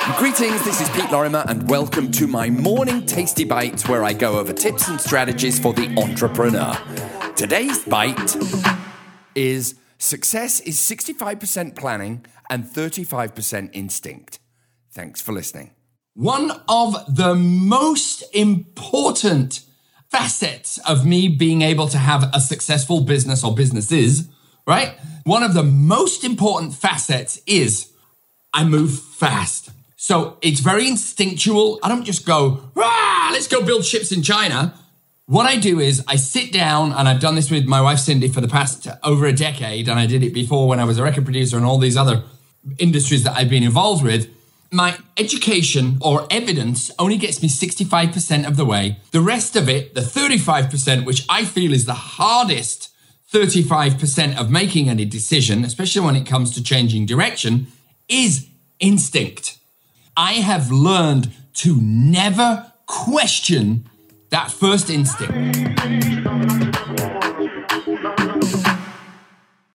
Greetings, this is Pete Lorimer, and welcome to my morning tasty bites where I go over tips and strategies for the entrepreneur. Today's bite is success is 65% planning and 35% instinct. Thanks for listening. One of the most important facets of me being able to have a successful business or businesses, right? One of the most important facets is I move fast. So it's very instinctual. I don't just go, ah, let's go build ships in China. What I do is I sit down, and I've done this with my wife Cindy for the past over a decade, and I did it before when I was a record producer and all these other industries that I've been involved with. My education or evidence only gets me 65% of the way. The rest of it, the 35%, which I feel is the hardest 35% of making any decision, especially when it comes to changing direction, is instinct. I have learned to never question that first instinct.